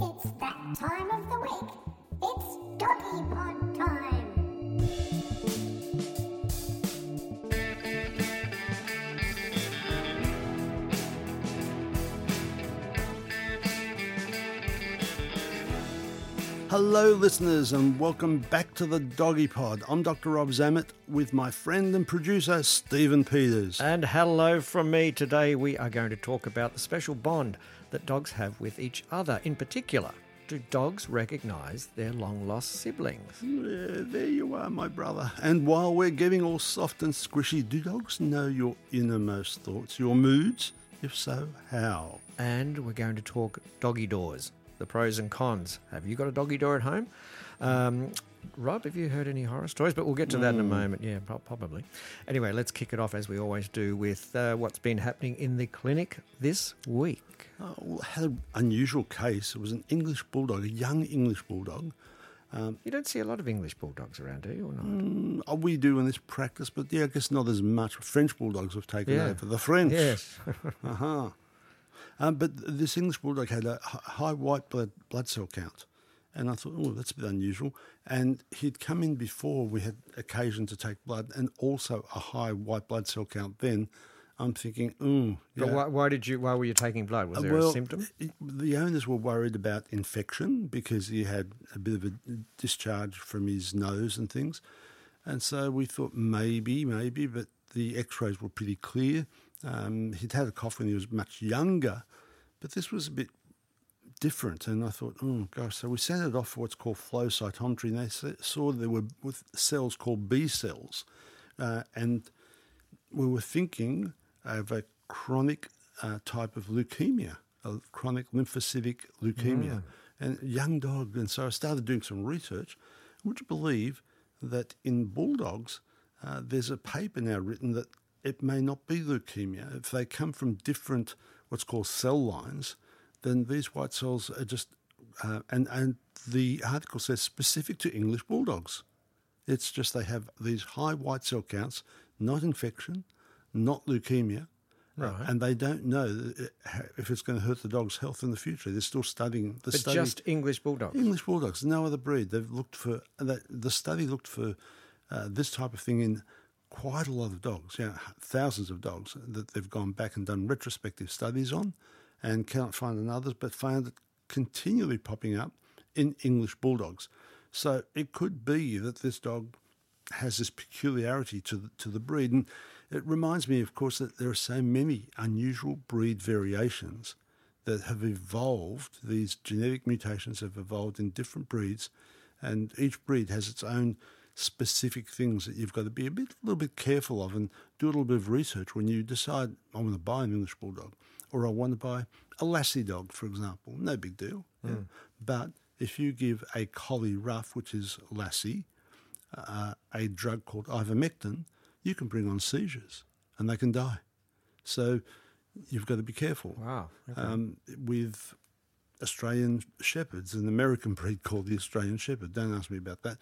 It's that time of the week. It's doggy pod Hello, listeners, and welcome back to the Doggy Pod. I'm Dr. Rob Zammit with my friend and producer, Stephen Peters. And hello from me. Today we are going to talk about the special bond that dogs have with each other. In particular, do dogs recognize their long lost siblings? Yeah, there you are, my brother. And while we're getting all soft and squishy, do dogs know your innermost thoughts, your moods? If so, how? And we're going to talk doggy doors, the pros and cons. Have you got a doggy door at home? Um, Rob, have you heard any horror stories? But we'll get to that in a moment. Yeah, probably. Anyway, let's kick it off as we always do with uh, what's been happening in the clinic this week. Oh, well, I had an unusual case. It was an English bulldog, a young English bulldog. You don't see a lot of English bulldogs around, do you? Or not? Mm, oh, we do in this practice, but yeah, I guess not as much. French bulldogs have taken Yeah. over. The French. Yes. Uh-huh. Um, but this English bulldog had a high white blood, blood cell count. And I thought, oh, that's a bit unusual. And he'd come in before we had occasion to take blood and also a high white blood cell count then. I'm thinking, oh, But why, why did you? Why were you taking blood? Was there well, a symptom? The owners were worried about infection because he had a bit of a discharge from his nose and things. And so we thought maybe, maybe, but the x rays were pretty clear. Um, he'd had a cough when he was much younger, but this was a bit different. And I thought, oh gosh, so we sent it off for what's called flow cytometry, and they saw there were with cells called B cells. Uh, and we were thinking of a chronic uh, type of leukemia, a chronic lymphocytic leukemia, and young dog. And so I started doing some research. Would you believe that in bulldogs, uh, there's a paper now written that it may not be leukemia. If they come from different, what's called cell lines, then these white cells are just, uh, and, and the article says specific to English bulldogs. It's just they have these high white cell counts, not infection, not leukemia, uh, and they don't know if it's going to hurt the dog's health in the future. They're still studying the But study. just English bulldogs. English bulldogs, no other breed. They've looked for the study looked for uh, this type of thing in quite a lot of dogs, yeah, thousands of dogs that they've gone back and done retrospective studies on, and cannot find in others, but found it continually popping up in English bulldogs. So it could be that this dog has this peculiarity to the, to the breed. And it reminds me, of course, that there are so many unusual breed variations that have evolved. These genetic mutations have evolved in different breeds, and each breed has its own specific things that you've got to be a bit, a little bit careful of, and do a little bit of research when you decide I want to buy an English bulldog, or I want to buy a lassie dog, for example. No big deal. yeah. But if you give a collie rough, which is lassie, uh, a drug called ivermectin, you can bring on seizures and they can die. So you've got to be careful. Wow. Okay. Um, with Australian shepherds, an American breed called the Australian Shepherd. Don't ask me about that.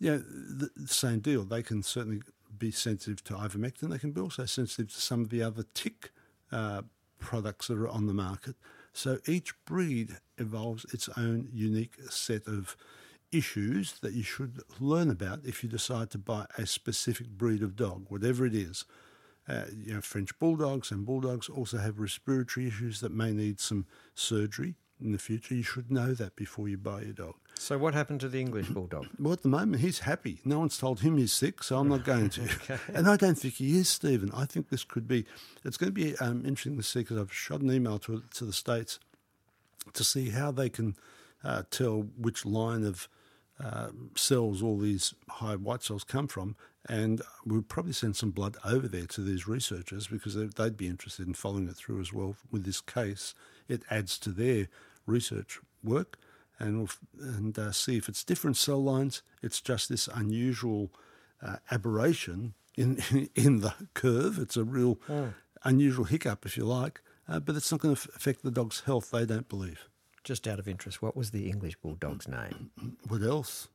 Yeah, the, same deal. They can certainly be sensitive to ivermectin. They can be also sensitive to some of the other tick uh, products that are on the market. So each breed evolves its own unique set of issues that you should learn about if you decide to buy a specific breed of dog, whatever it is. Uh, you know, French bulldogs and bulldogs also have respiratory issues that may need some surgery in the future. You should know that before you buy your dog. So what happened to the English bulldog? Well, at the moment, he's happy. No one's told him he's sick, so I'm not going to. And I don't think he is, Stephen. I think this could be, it's going to be um, interesting to see because I've shot an email to, to the States to see how they can uh, tell which line of uh, cells all these high white cells come from. And we'll probably send some blood over there to these researchers because they- they'd be interested in following it through as well with this case. It adds to their research work and, we'll, f- and uh, see if it's different cell lines. It's just this unusual uh, aberration in, in the curve. It's a real unusual hiccup, if you like, uh, but it's not going to affect the dog's health, they don't believe. Just out of interest, what was the English bulldog's name? What else?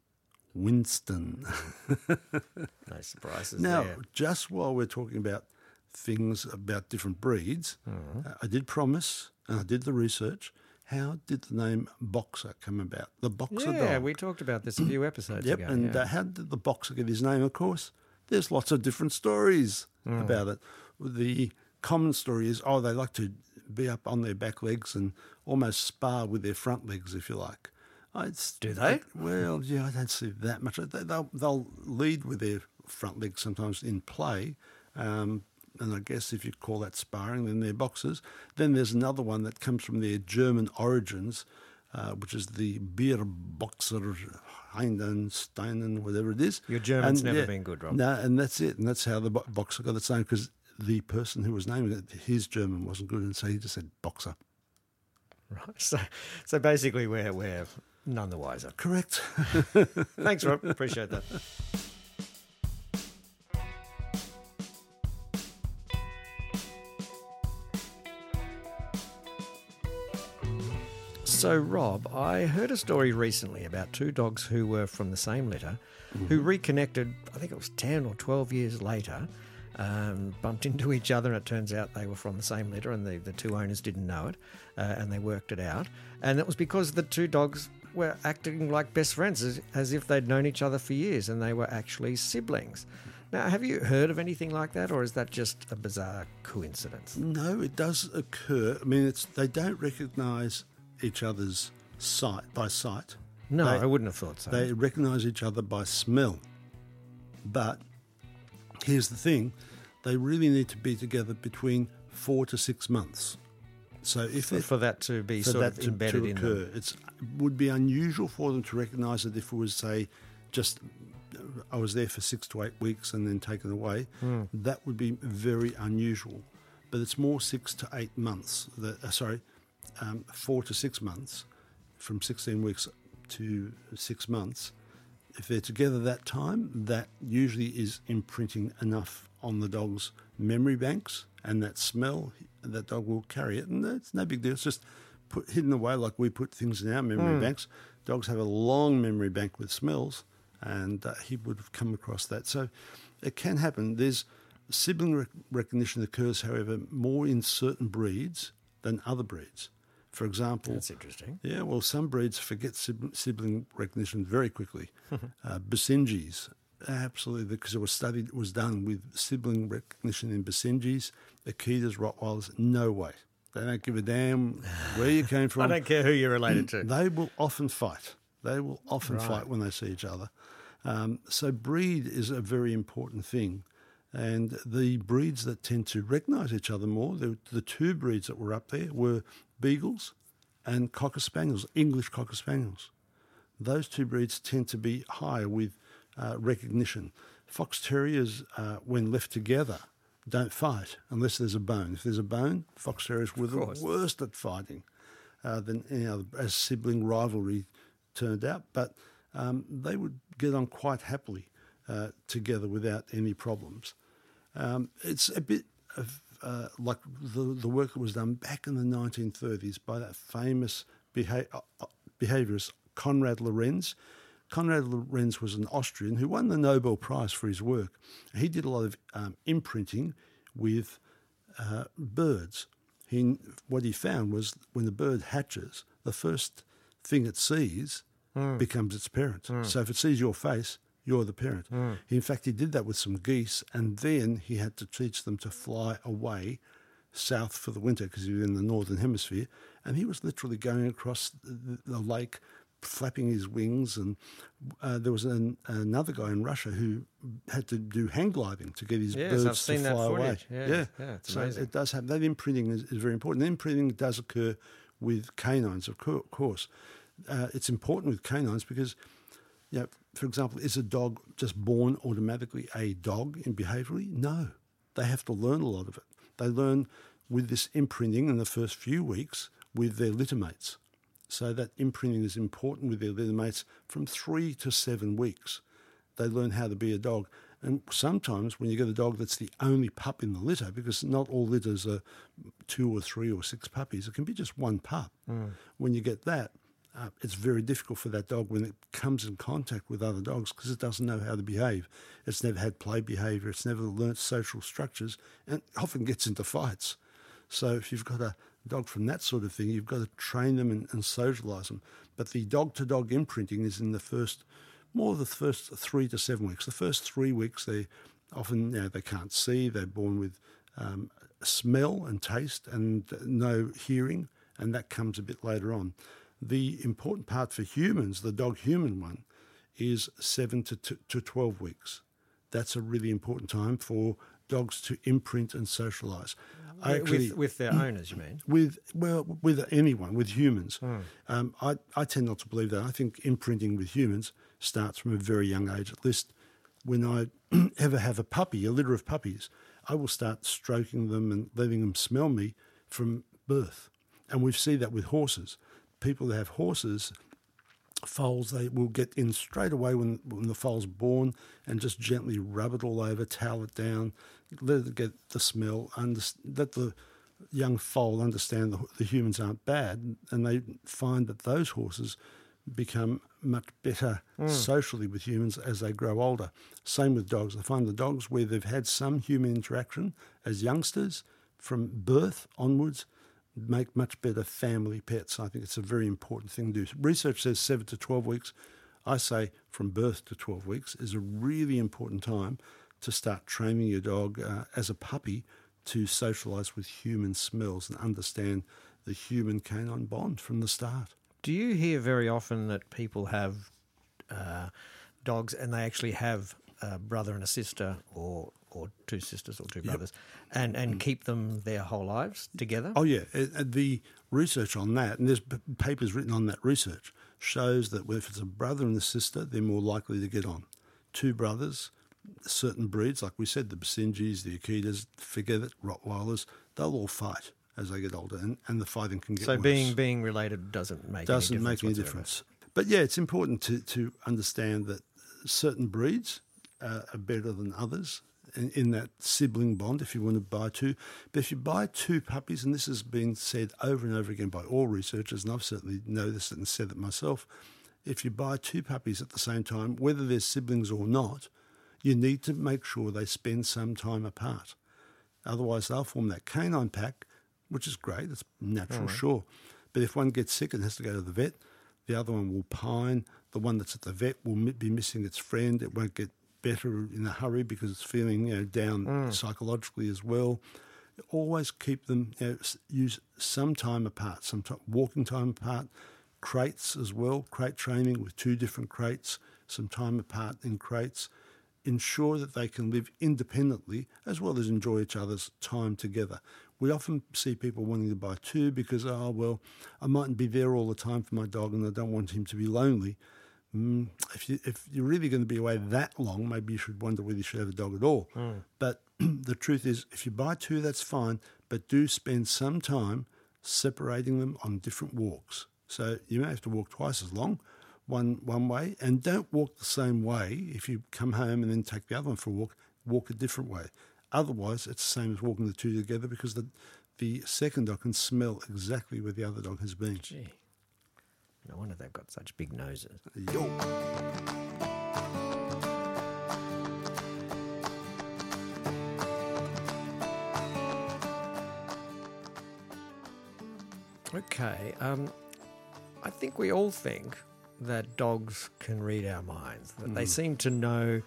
Winston. No surprises Now, there. just while we're talking about things about different breeds, Mm-hmm. uh, I did promise, and I did the research. How did the name Boxer come about? The Boxer Yeah, dog. we talked about this a few episodes Yep, ago. and yeah. uh, how did the Boxer get his name? Of course, there's lots of different stories Mm. about it. The common story is, oh, they like to be up on their back legs and almost spar with their front legs, if you like. I- It's, Do they? well, yeah, I don't see that much. They, they'll, they'll lead with their front legs sometimes in play. Um, and I guess if you call that sparring, then they're boxers. Then there's another one that comes from their German origins, uh, which is the Bierboxer Heinden, Steinen, whatever it is. Your German's never been good, Rob. No, and that's it. And that's how the bo- boxer got its name because the person who was naming it, his German wasn't good. And so he just said boxer. Right. So, so basically, we're, we're none the wiser. Correct. Thanks, Rob. Appreciate that. So, Rob, I heard a story recently about two dogs who were from the same litter who reconnected, I think it was 10 or 12 years later, um, bumped into each other, and it turns out they were from the same litter, and the, the two owners didn't know it, uh, and they worked it out. And it was because the two dogs were acting like best friends, as, as if they'd known each other for years, and they were actually siblings. Now, have you heard of anything like that, or is that just a bizarre coincidence? No, it does occur. I mean, it's they don't recognise each other's sight by sight. No, They- I wouldn't have thought so. They recognise each other by smell. But here's the thing: they really need to be together between four to six months. So if for, they're for that to be sort of embedded to, in to them. occur. It's would be unusual for them to recognise it if it was say just I was there for six to eight weeks and then taken away. Hmm. That would be very unusual. But it's more six to eight months. That uh, sorry, um, four to six months, from sixteen weeks to six months. If they're together that time, that usually is imprinting enough on the dog's memory banks and that smell. That dog will carry it, and it's no big deal. It's just put hidden away like we put things in our memory banks. Dogs have a long memory bank with smells, and uh, he would have come across that. So it can happen. There's sibling rec- recognition occurs, however, more in certain breeds than other breeds. For example, That's interesting. yeah, well, some breeds forget sibling recognition very quickly. uh, Basenjis, absolutely, because it was studied, it was done with sibling recognition in Basenjis, Akitas, Rottweilers, no way. They don't give a damn where you came from. I don't care who you're related to. They will often fight. They will often Right. fight when they see each other. Um, so breed is a very important thing. And the breeds that tend to recognise each other more, the, the two breeds that were up there were Beagles and Cocker Spaniels, English Cocker Spaniels. Those two breeds tend to be higher with uh, recognition. Fox Terriers, uh, when left together, don't fight unless there's a bone. If there's a bone, Fox Terriers were the worst at fighting uh, than any other, as sibling rivalry turned out. But um, they would get on quite happily uh, together without any problems. Um, it's a bit of uh, like the, the work that was done back in the 1930s by that famous beha- uh, uh, behaviorist Konrad Lorenz. Konrad Lorenz was an Austrian who won the Nobel Prize for his work. He did a lot of um, imprinting with uh, birds. He, what he found was when the bird hatches, the first thing it sees becomes its parent. So if it sees your face, you're the parent. In fact, he did that with some geese, and then he had to teach them to fly away south for the winter because he was in the northern hemisphere, and he was literally going across the, the lake, flapping his wings. And uh, there was an, another guy in Russia who had to do hang gliding to get his Yes, birds I've seen to that fly away. Yeah, yeah, it's so amazing. it does have that imprinting is, is very important. The Imprinting does occur with canines, of course. Uh, it's important with canines because you know, for example, is a dog just born automatically a dog in behaviourally? No. They have to learn a lot of it. They learn with this imprinting in the first few weeks with their littermates. So that imprinting is important with their littermates from three to seven weeks. They learn how to be a dog. And sometimes when you get a dog that's the only pup in the litter, because not all litters are two or three or six puppies, it can be just one pup. Hmm. When you get that, uh, it's very difficult for that dog when it comes in contact with other dogs because it doesn't know how to behave. It's never had play behaviour, it's never learnt social structures, and often gets into fights. So if you've got a dog from that sort of thing, you've got to train them and, and socialise them. But the dog-to-dog imprinting is in the first, more the first three to seven weeks. The first three weeks, they often you know, they can't see. They're born with um, smell and taste and no hearing, and that comes a bit later on. The important part for humans, the dog-human one, is seven to, to, to 12 weeks. That's a really important time for dogs to imprint and socialise. I actually- with, with their owners, you mean? with well with anyone with humans um, I, I tend not to believe that i think imprinting with humans starts from a very young age at least when i ever have a puppy a litter of puppies i will start stroking them and letting them smell me from birth and we see that with horses people that have horses foals they will get in straight away when, when the foal's born and just gently rub it all over, towel it down, let it get the smell, under, let the young foal understand the, the humans aren't bad, and they find that those horses become much better hmm. socially with humans as they grow older. Same with dogs. I find the dogs where they've had some human interaction as youngsters from birth onwards make much better family pets. I think it's a very important thing to do. Research says seven to 12 weeks. I say from birth to 12 weeks is a really important time to start training your dog uh, as a puppy to socialise with human smells and understand the human canine bond from the start. Do you hear very often that people have uh, dogs and they actually have a brother and a sister or or two sisters or two brothers and, and keep them their whole lives together? Oh yeah, Uh, uh, the research on that, and there's papers written on that research, shows that if it's a brother and a sister, they're more likely to get on. Two brothers, certain breeds, like we said, the Basenjis, the Akitas, forget it, Rottweilers, they'll all fight as they get older, and, and the fighting can get so worse. being being related doesn't make doesn't any make any whatsoever. difference. But yeah, it's important to, to understand that certain breeds uh, are better than others in, in that sibling bond if you want to buy two. But if you buy two puppies, and this has been said over and over again by all researchers, and I've certainly noticed it and said it myself, if you buy two puppies at the same time, whether they're siblings or not, you need to make sure they spend some time apart. Otherwise, they'll form that canine pack, which is great. It's natural, sure. But if one gets sick and has to go to the vet, the other one will pine. The one that's at the vet will be missing its friend. It won't get better in a hurry because it's feeling you know down mm. psychologically as well. Always keep them. You know, use some time apart. Some walking time apart. Crates as well. Crate training with two different crates. Some time apart in crates ensure that they can live independently as well as enjoy each other's time together. We often see people wanting to buy two because, oh, well, I mightn't be there all the time for my dog and I don't want him to be lonely. Mm, if, you, if you're really going to be away that long, maybe you should wonder whether you should have a dog at all. But the truth is, if you buy two, that's fine, but do spend some time separating them on different walks. So you may have to walk twice as long, one one way, and don't walk the same way. If you come home and then take the other one for a walk, walk a different way. otherwise, it's the same as walking the two together because the the second dog can smell exactly where the other dog has been. Gee. No wonder they've got such big noses. Yo. Okay. Um, I think we all think that dogs can read our minds, that they seem to know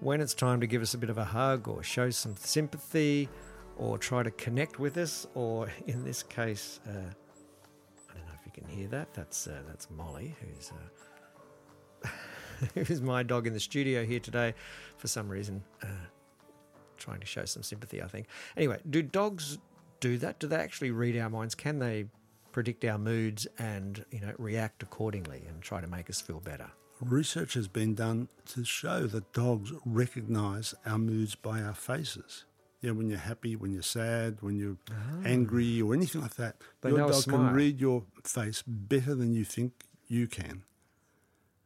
when it's time to give us a bit of a hug or show some sympathy or try to connect with us, or in this case, uh, can hear that. That's, uh, that's Molly, who's. Uh, who's my dog in the studio here today for some reason uh, trying to show some sympathy i think anyway do dogs do that do they actually read our minds can they predict our moods and you know react accordingly and try to make us feel better Research has been done to show that dogs recognize our moods by our faces. You know, when you're happy, when you're sad, when you're ah. angry, or anything like that. They your dog can read your face better than you think you can.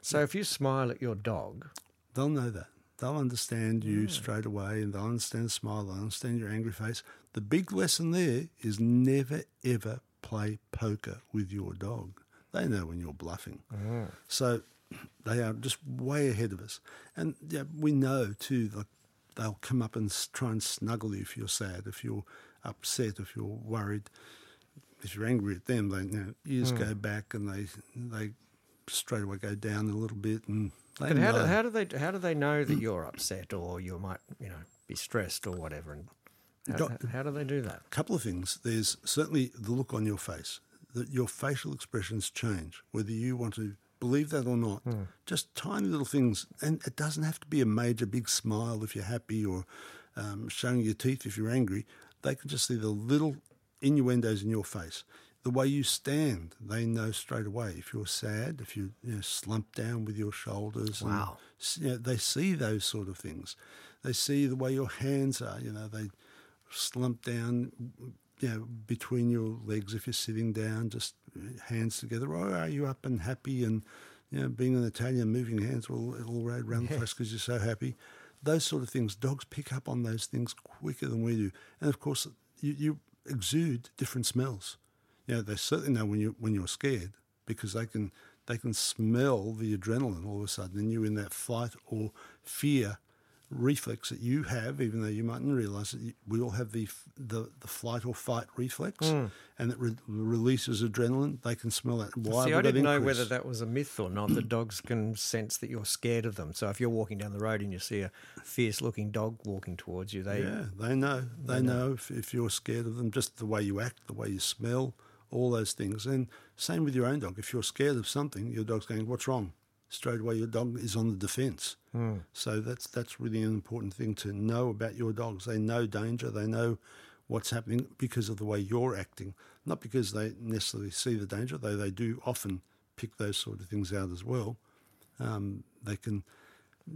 so if you smile at your dog They'll know that. They'll understand you hmm. straight away and they'll understand the smile, they'll understand your angry face. The big lesson there is never, ever play poker with your dog. They know when you're bluffing. Ah. So they are just way ahead of us. And yeah, we know too, like they'll come up and try and snuggle you if you're sad, if you're upset, if you're worried. If you're angry at them, they you know, ears go hmm. back and they they straight away go down a little bit and they but how do, how do they how do they know that you're upset or you might you know be stressed or whatever and how, Doc- how do they do that A couple of things. There's certainly the look on your face, that your facial expressions change, whether you want to believe that or not. Just tiny little things. And it doesn't have to be a major big smile if you're happy or um, showing your teeth if you're angry. They can just see the little innuendos in your face. The way you stand, they know straight away. If you're sad, if you, you know, slump down with your shoulders, and, Wow. s- you know, they see those sort of things. They see the way your hands are. You know, they slump down, you know, between your legs if you're sitting down, just hands together. Oh, are you up and happy and, you know, being an Italian, moving hands all, all around the place because you're so happy? Those sort of things. Dogs pick up on those things quicker than we do. And of course, you, you exude different smells. You know, they certainly know when you when you're scared because they can they can smell the adrenaline all of a sudden, and you're in that flight or fear reflex that you have, even though you mightn't realise it. We all have the the, the flight or fight reflex, hmm. and it re- releases adrenaline. They can smell that. Why See, I didn't know whether that was a myth or not. The dogs can sense that you're scared of them. So if you're walking down the road and you see a fierce-looking dog walking towards you, they Yeah, they know. They, know, if, if you're scared of them, just the way you act, the way you smell, all those things. And same with your own dog. If you're scared of something, your dog's going, "What's wrong?" Straight away, your dog is on the defence. So that's that's really an important thing to know about your dogs. They know danger. They know what's happening because of the way you're acting, not because they necessarily see the danger. Though they do often pick those sort of things out as well. Um, they can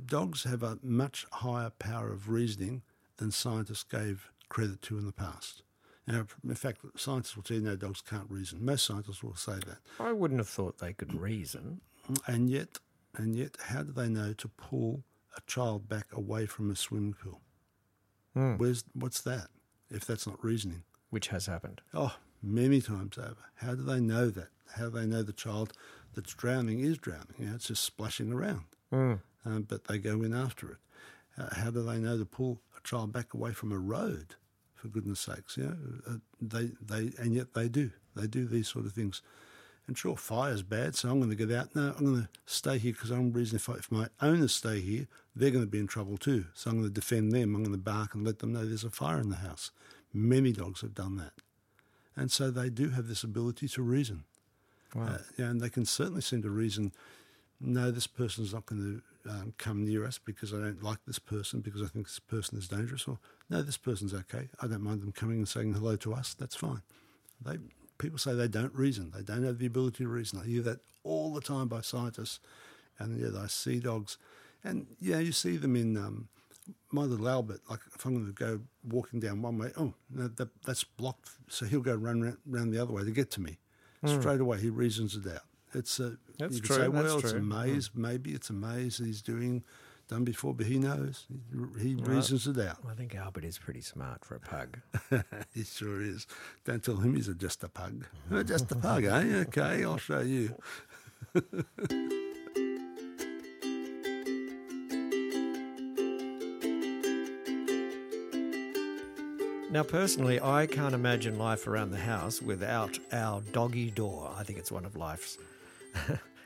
dogs have a much higher power of reasoning than scientists gave credit to in the past. Now, in fact, scientists will tell you no, dogs can't reason. Most scientists will say that. I wouldn't have thought they could reason. And yet, and yet, how do they know to pull a child back away from a swimming pool? Where's what's that? If that's not reasoning. which has happened. Oh, many times over. How do they know that? How do they know the child that's drowning is drowning? You know, it's just splashing around. Um, but they go in after it. Uh, how do they know to pull a child back away from a road? For goodness sakes, you know, uh, they they and yet they do. They do these sort of things. And sure, fire's bad, so I'm going to get out. No, I'm going to stay here because I'm reason if, I, if my owners stay here, they're going to be in trouble too. So I'm going to defend them. I'm going to bark and let them know there's a fire in the house. Many dogs have done that. And so they do have this ability to reason. Uh, yeah, and they can certainly seem to reason, no, this person's not going to um, come near us because I don't like this person, because I think this person is dangerous, or no, this person's okay. I don't mind them coming and saying hello to us. That's fine. They people say they don't reason. They don't have the ability to reason. I hear that all the time by scientists, and yet I see dogs, and yeah, you see them in um, my little Albert. Like if I'm going to go walking down one way, oh, no, that, that's blocked, so he'll go run round, round the other way to get to me. Straight away, he reasons it out. It's a That's you could true, say, that's well, it's a true. maze. Maybe it's a maze that he's doing. Done before, but he knows. He, he reasons it out. I think Albert is pretty smart for a pug. he sure is. Don't tell him he's a, just a pug. Oh, just a pug, eh? Okay, I'll show you. Now, personally, I can't imagine life around the house without our doggy door. I think it's one of life's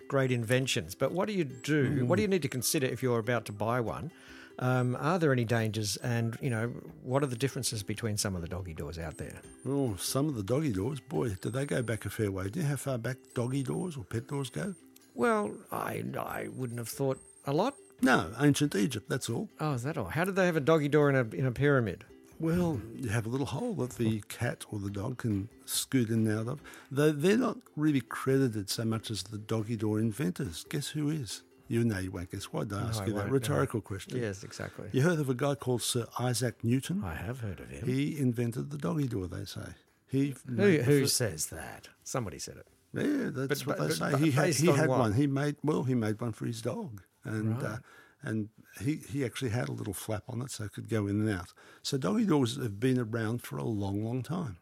great inventions. But what do you do? What do you need to consider if you're about to buy one? Um, are there any dangers? And, you know, what are the differences between some of the doggy doors out there? Oh, some of the doggy doors, boy, do they go back a fair way. Do you know how far back doggy doors or pet doors go? Well, I, I wouldn't have thought a lot. No, ancient Egypt, that's all. Oh, is that all? How did they have a doggy door in a, in a pyramid? Well, you have a little hole that the cat or the dog can scoot in and out of. Though they're not really credited so much as the doggy door inventors. Guess who is? You know you won't guess. Why'd I ask I you that won't, no. rhetorical question? Yes, exactly. You heard of a guy called Sir Isaac Newton? I have heard of him. He invented the doggy door, they say. He who who says that? Somebody said it. Yeah, that's But- what they but- say. but he had, he had what? one. He made well. He made one for his dog, and uh, Right. And he he actually had a little flap on it so it could go in and out. So doggy doors have been around for a long, long time.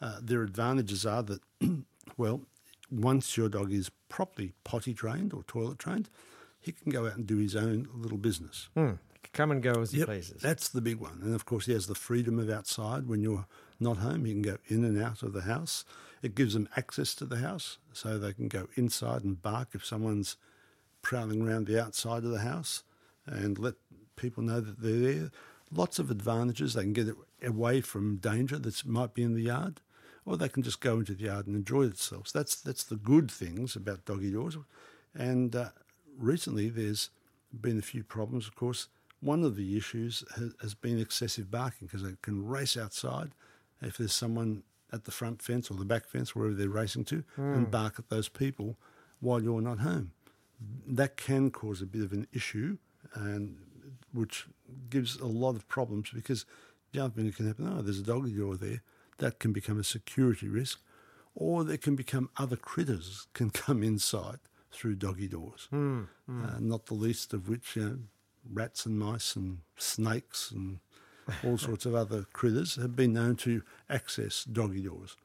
Uh, their advantages are that, well, once your dog is properly potty trained or toilet trained, he can go out and do his own little business. Hmm. Come and go as he Yep, pleases. That's the big one. And of course, he has the freedom of outside. When you're not home, he can go in and out of the house. It gives them access to the house so they can go inside and bark if someone's prowling around the outside of the house and let people know that they're there. Lots of advantages. They can get away from danger that might be in the yard, or they can just go into the yard and enjoy themselves. That's, that's the good things about doggy doors. And uh, recently, there's been a few problems, of course. One of the issues has, has been excessive barking because they can race outside if there's someone at the front fence or the back fence, wherever they're racing to, and bark at those people while you're not home. That can cause a bit of an issue, and which gives a lot of problems because the other thing that can happen, oh, there's a doggy door there, that can become a security risk, or there can become other critters can come inside through doggy doors. Uh, not the least of which, you know, rats and mice and snakes and all sorts of other critters have been known to access doggy doors.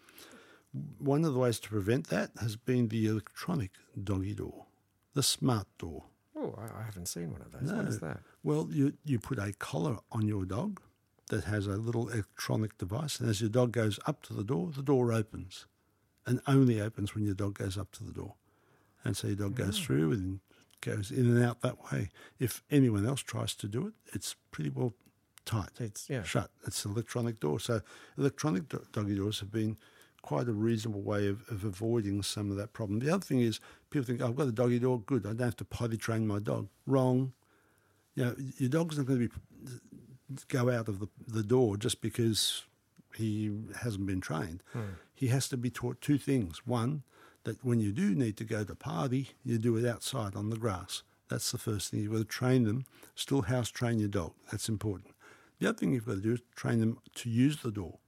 One of the ways to prevent that has been the electronic doggy door, the smart door. Oh, I haven't seen one of those. What is that? Well, you, you put a collar on your dog that has a little electronic device, and as your dog goes up to the door, the door opens and only opens when your dog goes up to the door. And so your dog goes oh. through and goes in and out that way. If anyone else tries to do it, it's pretty well tight. It's- yeah. shut. It's an electronic door. So electronic do- doggy doors have been quite a reasonable way of, of avoiding some of that problem. The other thing is people think, oh, I've got a doggy door, good. I don't have to potty train my dog. Wrong. You know, your dog's not going to be go out of the, the door just because he hasn't been trained. Hmm. He has to be taught two things. One, that when you do need to go to party, you do it outside on the grass. That's the first thing. You've got to train them, still house train your dog. That's important. The other thing you've got to do is train them to use the door.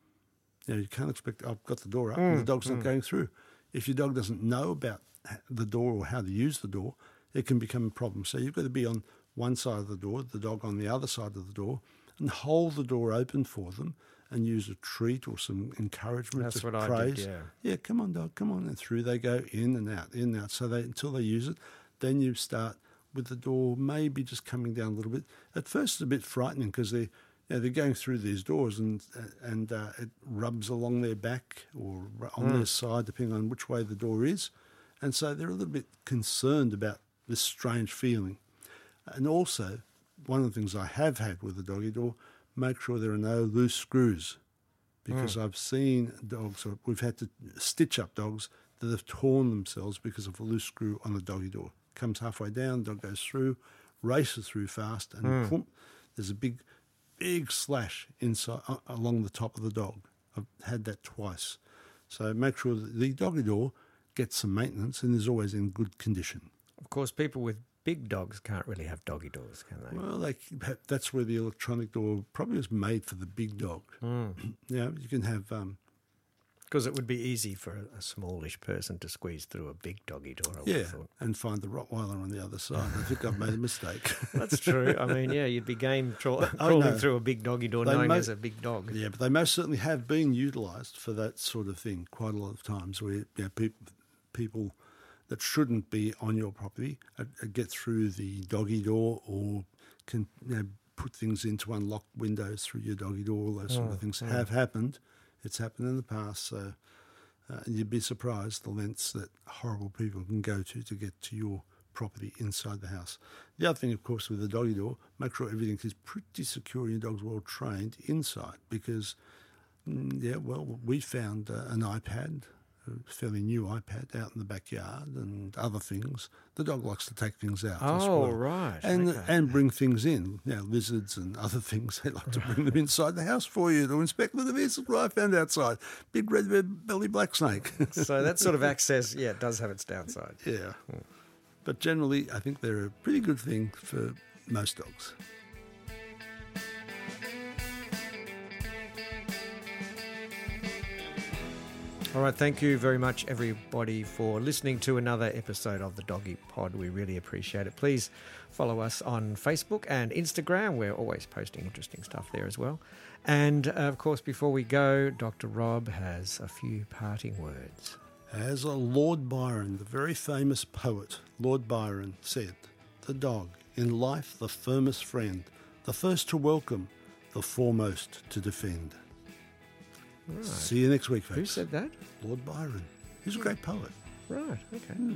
You know, you can't expect, I've got the door up and hmm, the dog's not hmm. going through. If your dog doesn't know about the door or how to use the door, it can become a problem. So you've got to be on one side of the door, the dog on the other side of the door, and hold the door open for them and use a treat or some encouragement That's what I praise. did, yeah. Yeah, come on, dog, come on. And through they go in and out, in and out. So they until they use it, then you start with the door maybe just coming down a little bit. At first, it's a bit frightening because they. You know, they're going through these doors and and uh, it rubs along their back or on their side, depending on which way the door is, and so they're a little bit concerned about this strange feeling. And also, one of the things I have had with the doggy door, make sure there are no loose screws, because I've seen dogs. Or we've had to stitch up dogs that have torn themselves because of a loose screw on the doggy door. Comes halfway down, dog goes through, races through fast, and boom, there's a big, big slash inside uh, along the top of the dog. I've had that twice. So make sure that the doggy door gets some maintenance and is always in good condition. Of course, people with big dogs can't really have doggy doors, can they? Well, like that's where the electronic door probably was made for the big dog. Hmm. you you can have um, Because it would be easy for a, smallish person to squeeze through a big doggy door. I Yeah, and find the Rottweiler on the other side. I think I've made a mistake. That's true. I mean, yeah, you'd be game tra- crawling know. through a big doggy door They knowing mo- there's a big dog. yeah, but they most certainly have been utilised for that sort of thing quite a lot of times where you know, people, people that shouldn't be on your property uh, uh, get through the doggy door or can you know, put things in to unlock windows through your doggy door. All those sort of things have happened. It's happened in the past. So uh, and you'd be surprised the lengths that horrible people can go to to get to your property inside the house. The other thing, of course, with the doggy door, make sure everything is pretty secure and your dog's well trained inside because, mm, yeah, well, we found uh, an iPad, fairly new iPad, out in the backyard and other things. The dog likes to take things out. as Oh, well. right, And, okay. and bring things in. Know, lizards and other things, they like to bring them inside the house for you to inspect. Look at this, what I found outside. Big red, red belly black snake. So that sort of access, yeah, it does have its downside. Yeah. Hmm. But generally, I think they're a pretty good thing for most dogs. All right, thank you very much, everybody, for listening to another episode of the Doggy Pod. We really appreciate it. Please follow us on Facebook and Instagram. We're always posting interesting stuff there as well. And uh, of course, before we go, Dr. Rob has a few parting words. As Lord Byron, the very famous poet, Lord Byron, said, The dog, in life the firmest friend, the first to welcome, the foremost to defend. See you next week, folks. Who said that? Lord Byron. He's a great poet. Right, okay. Hmm.